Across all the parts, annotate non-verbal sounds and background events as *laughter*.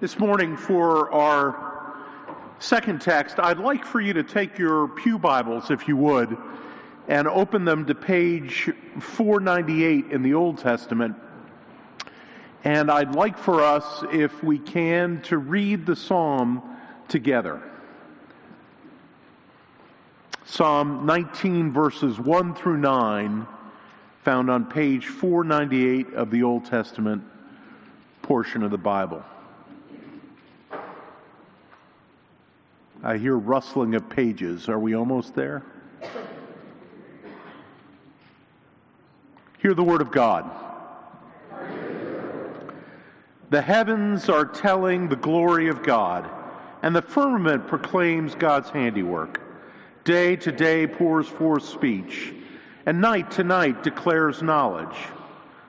This morning, for our second text, I'd like for you to take your Pew Bibles, if you would, and open them to page 498 in the Old Testament. And I'd like for us, if we can, to read the psalm together. Psalm 19, verses 1 through 9, found on page 498 of the Old Testament portion of the Bible. I hear rustling of pages. Are we almost there? Hear the word of God. The heavens are telling the glory of God, and the firmament proclaims God's handiwork. Day to day pours forth speech, and night to night declares knowledge.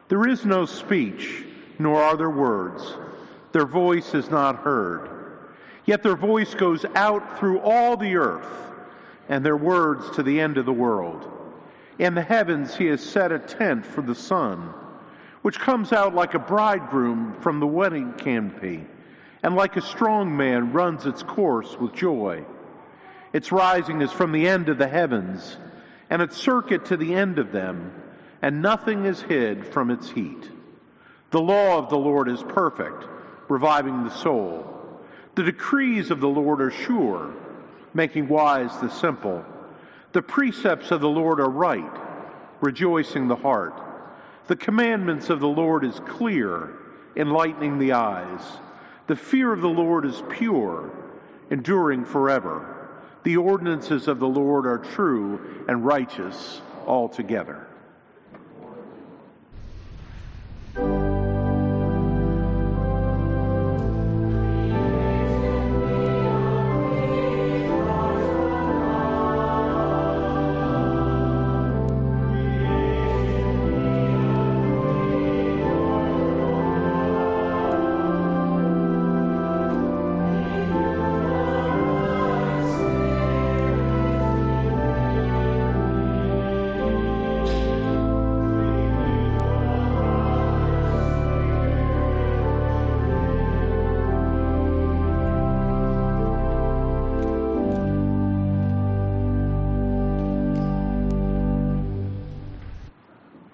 There is no speech, nor are there words. Their voice is not heard. Yet their voice goes out through all the earth, and their words to the end of the world. In the heavens he has set a tent for the sun, which comes out like a bridegroom from the wedding canopy, and like a strong man runs its course with joy. Its rising is from the end of the heavens, and its circuit to the end of them, and nothing is hid from its heat. The law of the Lord is perfect, reviving the soul. The decrees of the Lord are sure, making wise the simple. The precepts of the Lord are right, rejoicing the heart. The commandments of the Lord is clear, enlightening the eyes. The fear of the Lord is pure, enduring forever. The ordinances of the Lord are true and righteous altogether.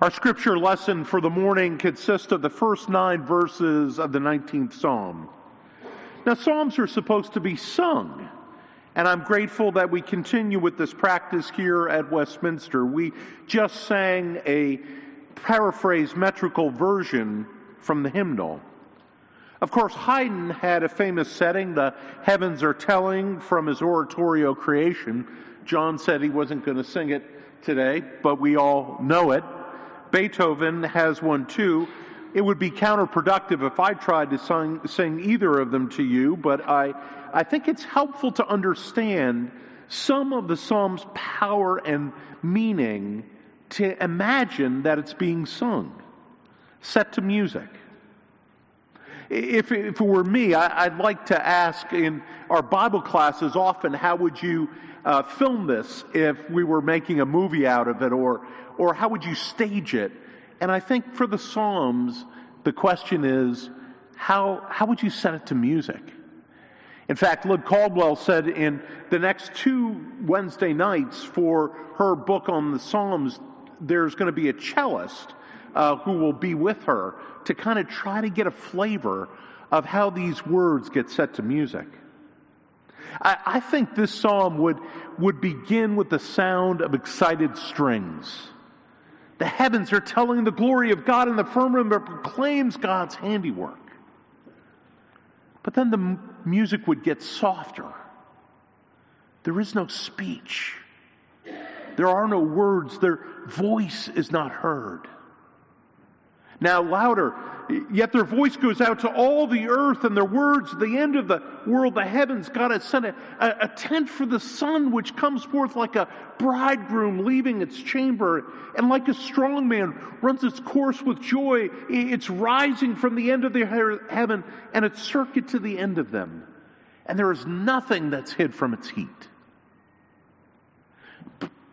Our scripture lesson for the morning consists of the first nine verses of the 19th Psalm. Now, Psalms are supposed to be sung, and I'm grateful that we continue with this practice here at Westminster. We just sang a paraphrased metrical version from the hymnal. Of course, Haydn had a famous setting, the heavens are telling from his oratorio creation. John said he wasn't going to sing it today, but we all know it. Beethoven has one too. It would be counterproductive if I tried to sing, sing either of them to you, but I, I think it's helpful to understand some of the Psalm's power and meaning to imagine that it's being sung, set to music. If, if it were me, I, would like to ask in our Bible classes often, how would you uh, film this if we were making a movie out of it, or, or how would you stage it? And I think for the Psalms, the question is, how, how would you set it to music? In fact, Liv Caldwell said in the next two Wednesday nights for her book on the Psalms, there's going to be a cellist uh, who will be with her to kind of try to get a flavor of how these words get set to music. I, I think this psalm would, would begin with the sound of excited strings. The heavens are telling the glory of God, and the firmament proclaims God's handiwork. But then the music would get softer. There is no speech. There are no words. Their voice is not heard. Now, louder. Yet their voice goes out to all the earth and their words, the end of the world, the heavens. God has sent a, a, a, tent for the sun, which comes forth like a bridegroom leaving its chamber, and like a strong man runs its course with joy. It's rising from the end of the heaven and its circuit to the end of them. And there is nothing that's hid from its heat.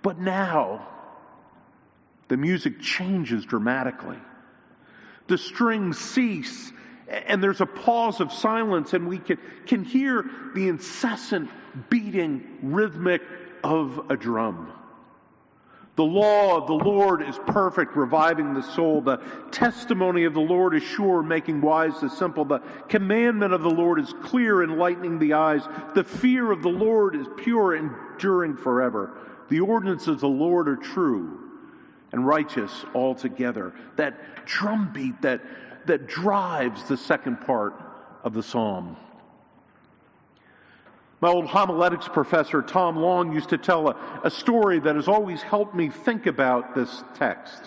But now, the music changes dramatically. The strings cease And there's a pause of silence, and we can, can hear the incessant beating rhythmic of a drum. The law of the Lord is perfect, reviving the soul. The testimony of the Lord is sure, making wise the simple. The commandment of the Lord is clear, enlightening the eyes. The fear of the Lord is pure, enduring forever. The ordinances of the Lord are true and righteous altogether. That drumbeat that, that drives the second part of the psalm. My old homiletics professor, Tom Long, used to tell a, a story that has always helped me think about this text.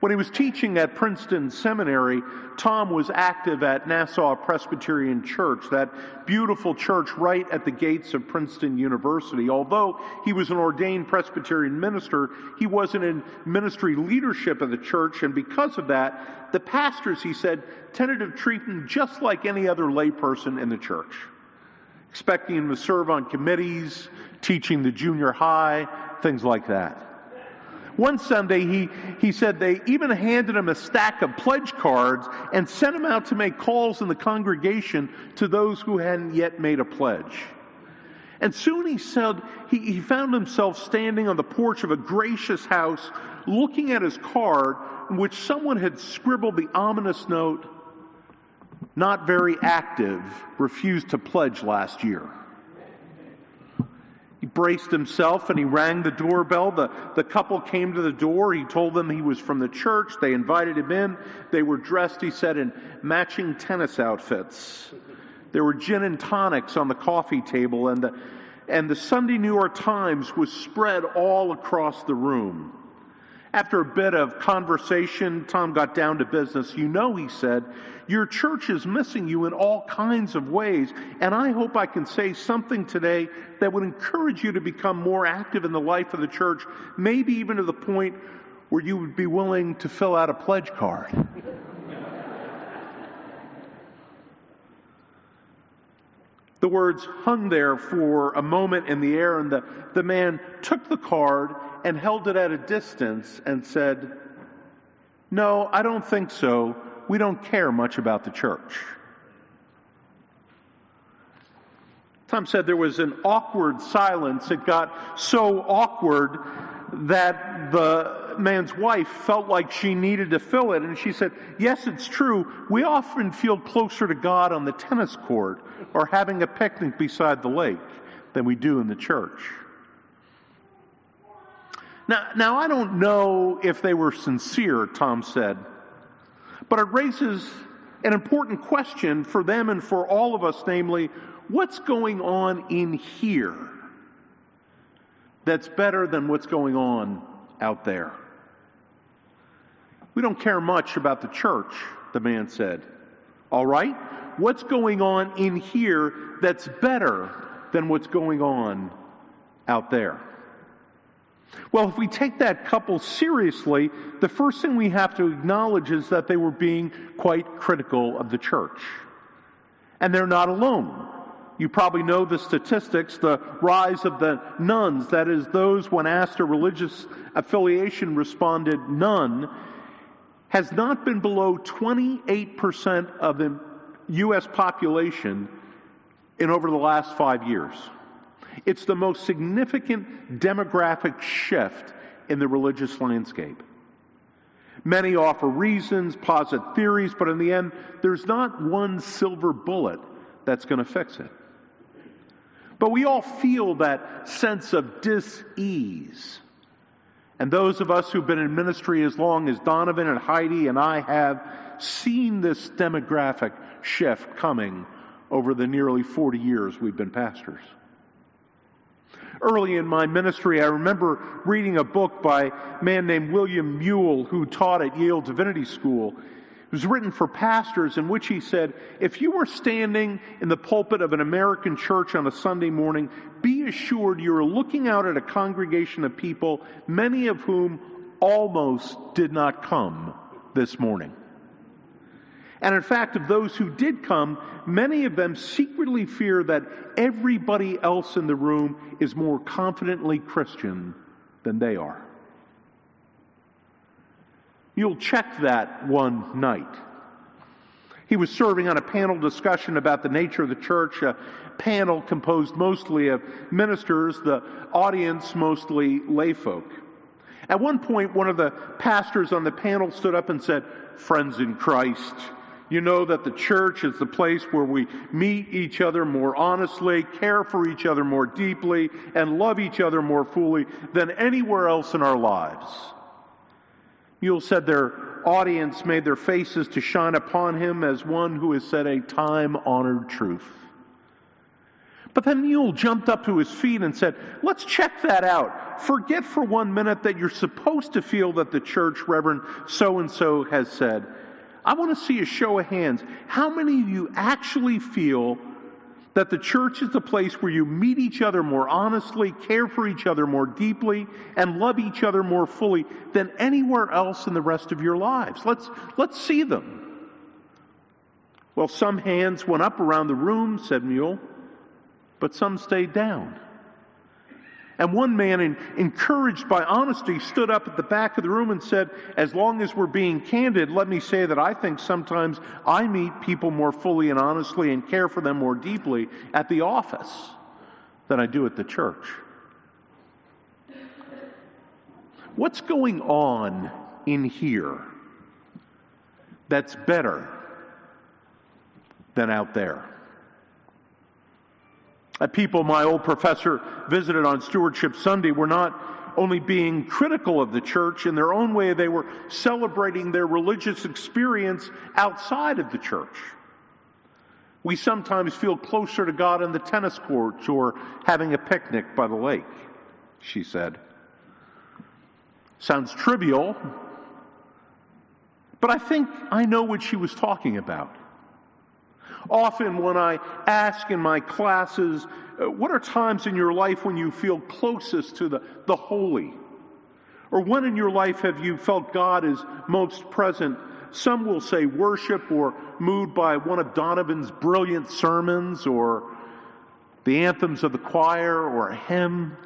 When he was teaching at Princeton Seminary, Tom was active at Nassau Presbyterian Church, that beautiful church right at the gates of Princeton University. Although he was an ordained Presbyterian minister, he wasn't in ministry leadership of the church, and because of that, the pastors, he said, tended to treat him just like any other layperson in the church expecting him to serve on committees, teaching the junior high, things like that. One Sunday, he, he said they even handed him a stack of pledge cards and sent him out to make calls in the congregation to those who hadn't yet made a pledge. And soon he said he, he found himself standing on the porch of a gracious house looking at his card in which someone had scribbled the ominous note, not very active, refused to pledge last year. He braced himself and he rang the doorbell. The, the couple came to the door. He told them he was from the church. They invited him in. They were dressed, he said, in matching tennis outfits. There were gin and tonics on the coffee table, and the, and the Sunday New York Times was spread all across the room. After a bit of conversation, Tom got down to business. You know, he said, your church is missing you in all kinds of ways, and I hope I can say something today that would encourage you to become more active in the life of the church, maybe even to the point where you would be willing to fill out a pledge card. The words hung there for a moment in the air, and the, the man took the card and held it at a distance and said, No, I don't think so. We don't care much about the church. Tom said there was an awkward silence. It got so awkward that the man's wife felt like she needed to fill it. And she said, Yes, it's true. We often feel closer to God on the tennis court or having a picnic beside the lake than we do in the church. Now, now, I don't know if they were sincere, Tom said, but it raises an important question for them and for all of us, namely, what's going on in here that's better than what's going on out there? We don't care much about the church, the man said. All right? What's going on in here that's better than what's going on out there? Well, if we take that couple seriously, the first thing we have to acknowledge is that they were being quite critical of the church. And they're not alone. You probably know the statistics, the rise of the nones, that is, those when asked a religious affiliation responded none, has not been below 28% of the U.S. population in over the last five years. It's the most significant demographic shift in the religious landscape. Many offer reasons, posit theories, but in the end, there's not one silver bullet that's going to fix it. But we all feel that sense of dis ease. And those of us who've been in ministry as long as Donovan and Heidi and I have seen this demographic shift coming over the nearly 40 years we've been pastors. Early in my ministry, I remember reading a book by a man named William Muehl who taught at Yale Divinity School. It was written for pastors in which he said, if you were standing in the pulpit of an American church on a Sunday morning, be assured you are looking out at a congregation of people, many of whom almost did not come this morning. And in fact, of those who did come, many of them secretly fear that everybody else in the room is more confidently Christian than they are. You'll check that one night. He was serving on a panel discussion about the nature of the church, a panel composed mostly of ministers, the audience mostly layfolk. At one point, one of the pastors on the panel stood up and said, Friends in Christ, you know that the church is the place where we meet each other more honestly, care for each other more deeply, and love each other more fully than anywhere else in our lives. Muehl said their audience made their faces to shine upon him as one who has said a time honored truth. But then Muehl jumped up to his feet and said, Let's check that out. Forget for one minute that you're supposed to feel that the church, Reverend so and so has said. I want to see a show of hands. How many of you actually feel that the church is the place where you meet each other more honestly, care for each other more deeply, and love each other more fully than anywhere else in the rest of your lives? Let's, let's see them. Well, some hands went up around the room, said Muehl, but some stayed down. And one man, encouraged by honesty, stood up at the back of the room and said, As long as we're being candid, let me say that I think sometimes I meet people more fully and honestly and care for them more deeply at the office than I do at the church. What's going on in here that's better than out there? People my old professor visited on Stewardship Sunday were not only being critical of the church in their own way, they were celebrating their religious experience outside of the church. We sometimes feel closer to God in the tennis courts or having a picnic by the lake, she said. Sounds trivial, but I think I know what she was talking about. Often, when I ask in my classes, uh, what are times in your life when you feel closest to the, the holy? Or when in your life have you felt God is most present? Some will say worship or moved by one of Donovan's brilliant sermons or the anthems of the choir or a hymn.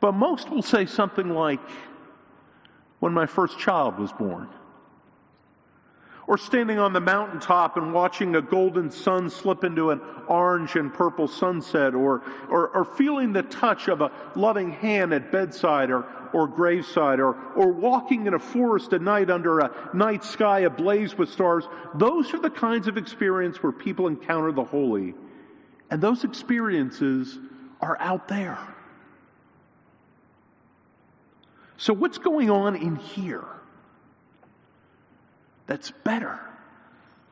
But most will say something like, when my first child was born or standing on the mountaintop and watching a golden sun slip into an orange and purple sunset, or, or, or, feeling the touch of a loving hand at bedside or, or graveside, or, or walking in a forest at night under a night sky ablaze with stars, those are the kinds of experience where people encounter the holy. And those experiences are out there. So, what's going on in here? That's better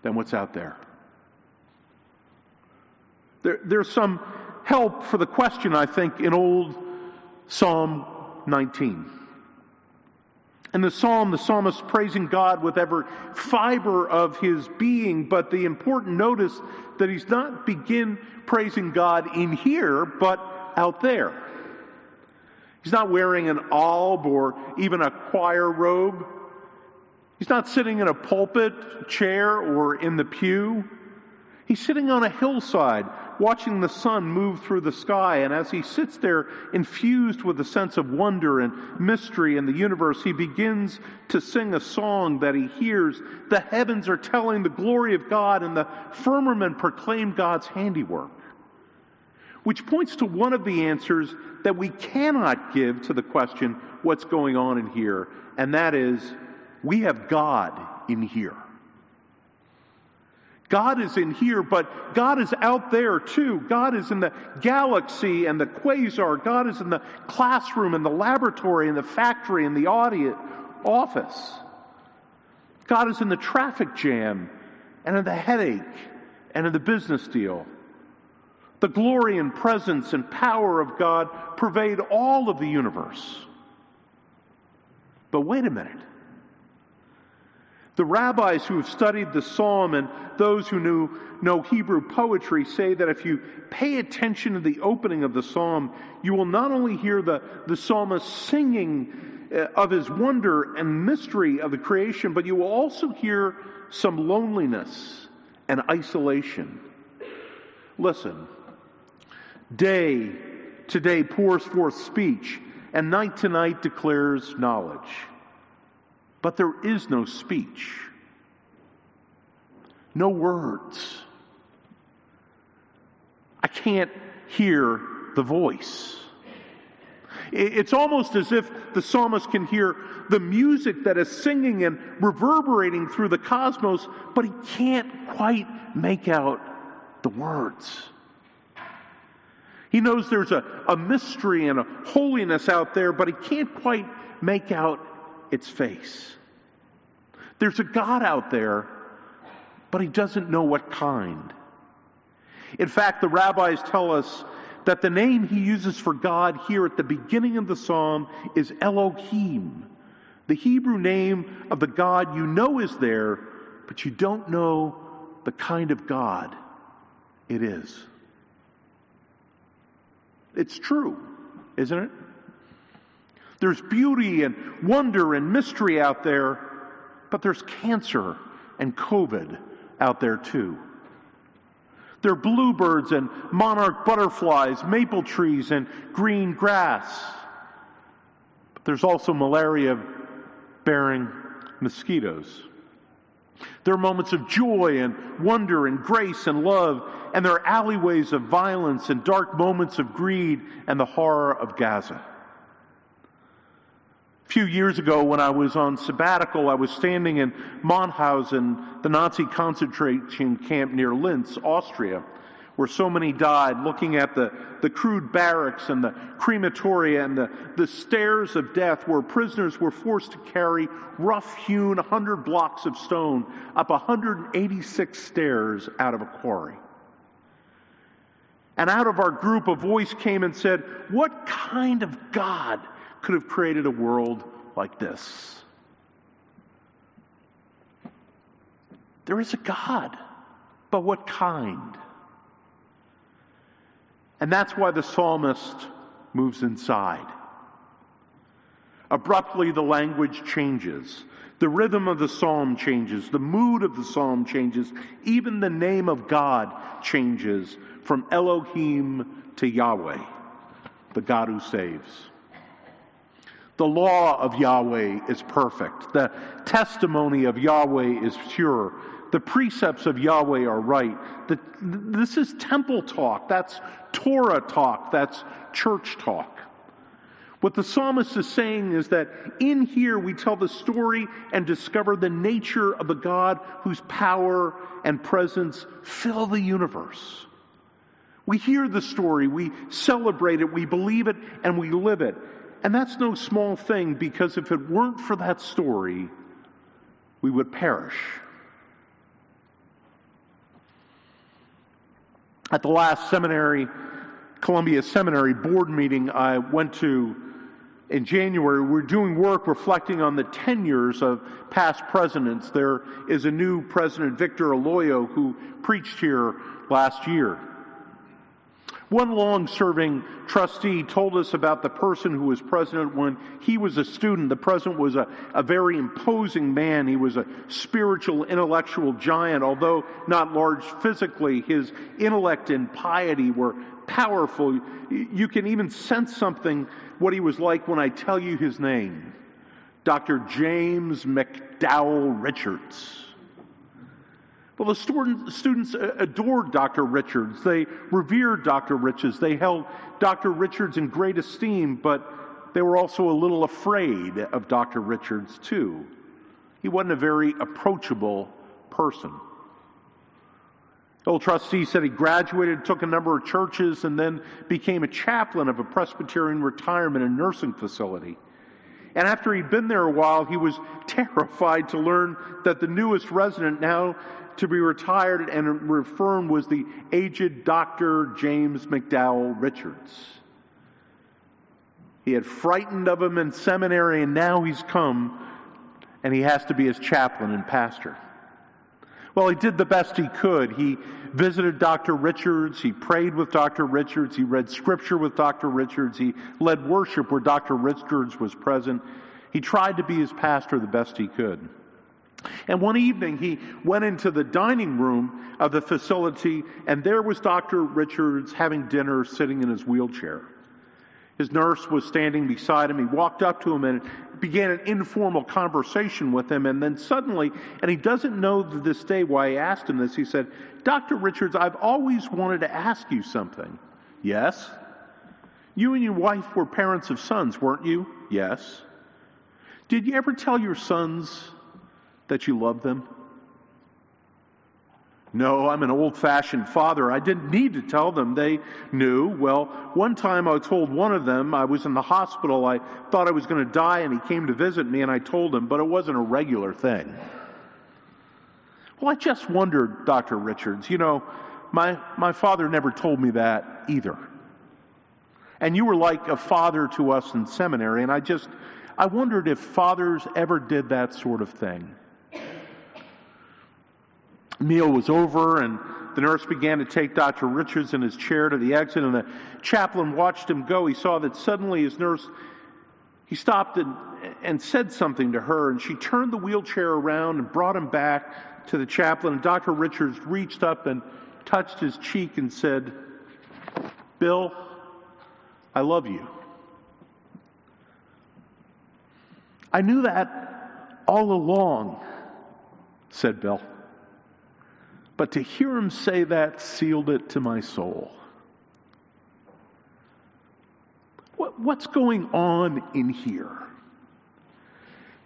than what's out there. there. There's some help for the question, I think, in old Psalm 19. In the psalm, the psalmist praising God with every fiber of his being, but the important notice that he's not begin praising God in here, but out there. He's not wearing an alb or even a choir robe. He's not sitting in a pulpit chair or in the pew. He's sitting on a hillside watching the sun move through the sky. And as he sits there infused with a sense of wonder and mystery in the universe, he begins to sing a song that he hears. The heavens are telling the glory of God, and the firmament proclaim God's handiwork. Which points to one of the answers that we cannot give to the question, what's going on in here? And that is, we have God in here. God is in here, but God is out there too. God is in the galaxy and the quasar. God is in the classroom and the laboratory and the factory and the office. God is in the traffic jam and in the headache and in the business deal. The glory and presence and power of God pervade all of the universe. But wait a minute. The rabbis who have studied the psalm and those who knew, know Hebrew poetry say that if you pay attention to the opening of the psalm, you will not only hear the, the psalmist singing uh, of his wonder and mystery of the creation, but you will also hear some loneliness and isolation. Listen, day to day pours forth speech, and night to night declares knowledge but there is no speech. no words. I can't hear the voice. It's almost as if the psalmist can hear the music that is singing and reverberating through the cosmos, but he can't quite make out the words. He knows there's a, a mystery and a holiness out there, but he can't quite make out its face. There's a God out there, but he doesn't know what kind. In fact, the rabbis tell us that the name he uses for God here at the beginning of the psalm is Elohim, the Hebrew name of the God you know is there, but you don't know the kind of God it is. It's true, isn't it? There's beauty and wonder and mystery out there, but there's cancer and COVID out there too. There are bluebirds and monarch butterflies, maple trees and green grass. But there's also malaria bearing mosquitoes. There are moments of joy and wonder and grace and love, and there are alleyways of violence and dark moments of greed and the horror of Gaza. A few years ago, when I was on sabbatical, I was standing in Mauthausen, the Nazi concentration camp near Linz, Austria, where so many died, looking at the, the crude barracks and the crematoria and the, the stairs of death where prisoners were forced to carry rough hewn 100 blocks of stone up 186 stairs out of a quarry. And out of our group, a voice came and said, What kind of God could have created a world like this. There is a God, but what kind? And that's why the psalmist moves inside. Abruptly, the language changes. The rhythm of the psalm changes. The mood of the psalm changes. Even the name of God changes from Elohim to Yahweh, the God who saves. The law of Yahweh is perfect. The testimony of Yahweh is pure. The precepts of Yahweh are right. The, this is temple talk. That's Torah talk. That's church talk. What the psalmist is saying is that in here we tell the story and discover the nature of the God whose power and presence fill the universe. We hear the story, we celebrate it, we believe it, and we live it. And that's no small thing because if it weren't for that story, we would perish. At the last seminary, Columbia Seminary board meeting I went to in January, we we're doing work reflecting on the tenures of past presidents. There is a new president, Victor Aloyo, who preached here last year. One long serving trustee told us about the person who was president when he was a student. The president was a, a very imposing man. He was a spiritual, intellectual giant. Although not large physically, his intellect and piety were powerful. You can even sense something what he was like when I tell you his name Dr. James McDowell Richards. Well, the students adored Dr. Richards. They revered Dr. Richards. They held Dr. Richards in great esteem, but they were also a little afraid of Dr. Richards, too. He wasn't a very approachable person. The old trustee said he graduated, took a number of churches, and then became a chaplain of a Presbyterian retirement and nursing facility. And after he'd been there a while, he was *laughs* terrified to learn that the newest resident now to be retired and reaffirmed was the aged Dr. James McDowell Richards. He had frightened of him in seminary, and now he's come and he has to be his chaplain and pastor. Well, he did the best he could. He visited Dr. Richards. He prayed with Dr. Richards. He read scripture with Dr. Richards. He led worship where Dr. Richards was present. He tried to be his pastor the best he could. And one evening he went into the dining room of the facility, and there was Dr. Richards having dinner sitting in his wheelchair. His nurse was standing beside him. He walked up to him and began an informal conversation with him, and then suddenly, and he doesn't know this day why he asked him this, he said, Dr. Richards, I've always wanted to ask you something. Yes? You and your wife were parents of sons, weren't you? Yes. Did you ever tell your sons that you love them? No, I'm an old fashioned father. I didn't need to tell them. They knew. Well, one time I told one of them, I was in the hospital. I thought I was going to die, and he came to visit me, and I told him, but it wasn't a regular thing. Well, I just wondered, Dr. Richards, you know, my, my father never told me that either. And you were like a father to us in seminary, and I just, I wondered if fathers ever did that sort of thing meal was over and the nurse began to take Dr. Richards in his chair to the exit, and the chaplain watched him go. He saw that suddenly his nurse, he stopped and, and said something to her, and she turned the wheelchair around and brought him back to the chaplain. And Dr. Richards reached up and touched his cheek and said, Bill, I love you. I knew that all along, said Bill. But to hear him say that sealed it to my soul. What, what's going on in here?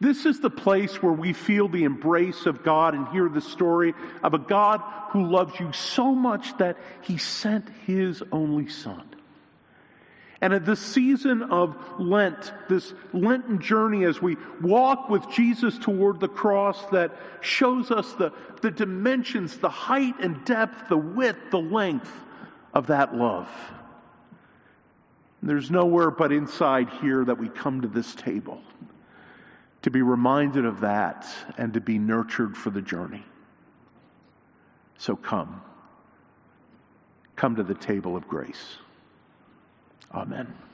This is the place where we feel the embrace of God and hear the story of a God who loves you so much that he sent his only son. And at this season of Lent, this Lenten journey as we walk with Jesus toward the cross that shows us the, the dimensions, the height and depth, the width, the length of that love. And there's nowhere but inside here that we come to this table to be reminded of that and to be nurtured for the journey. So come. Come to the table of grace. Amen.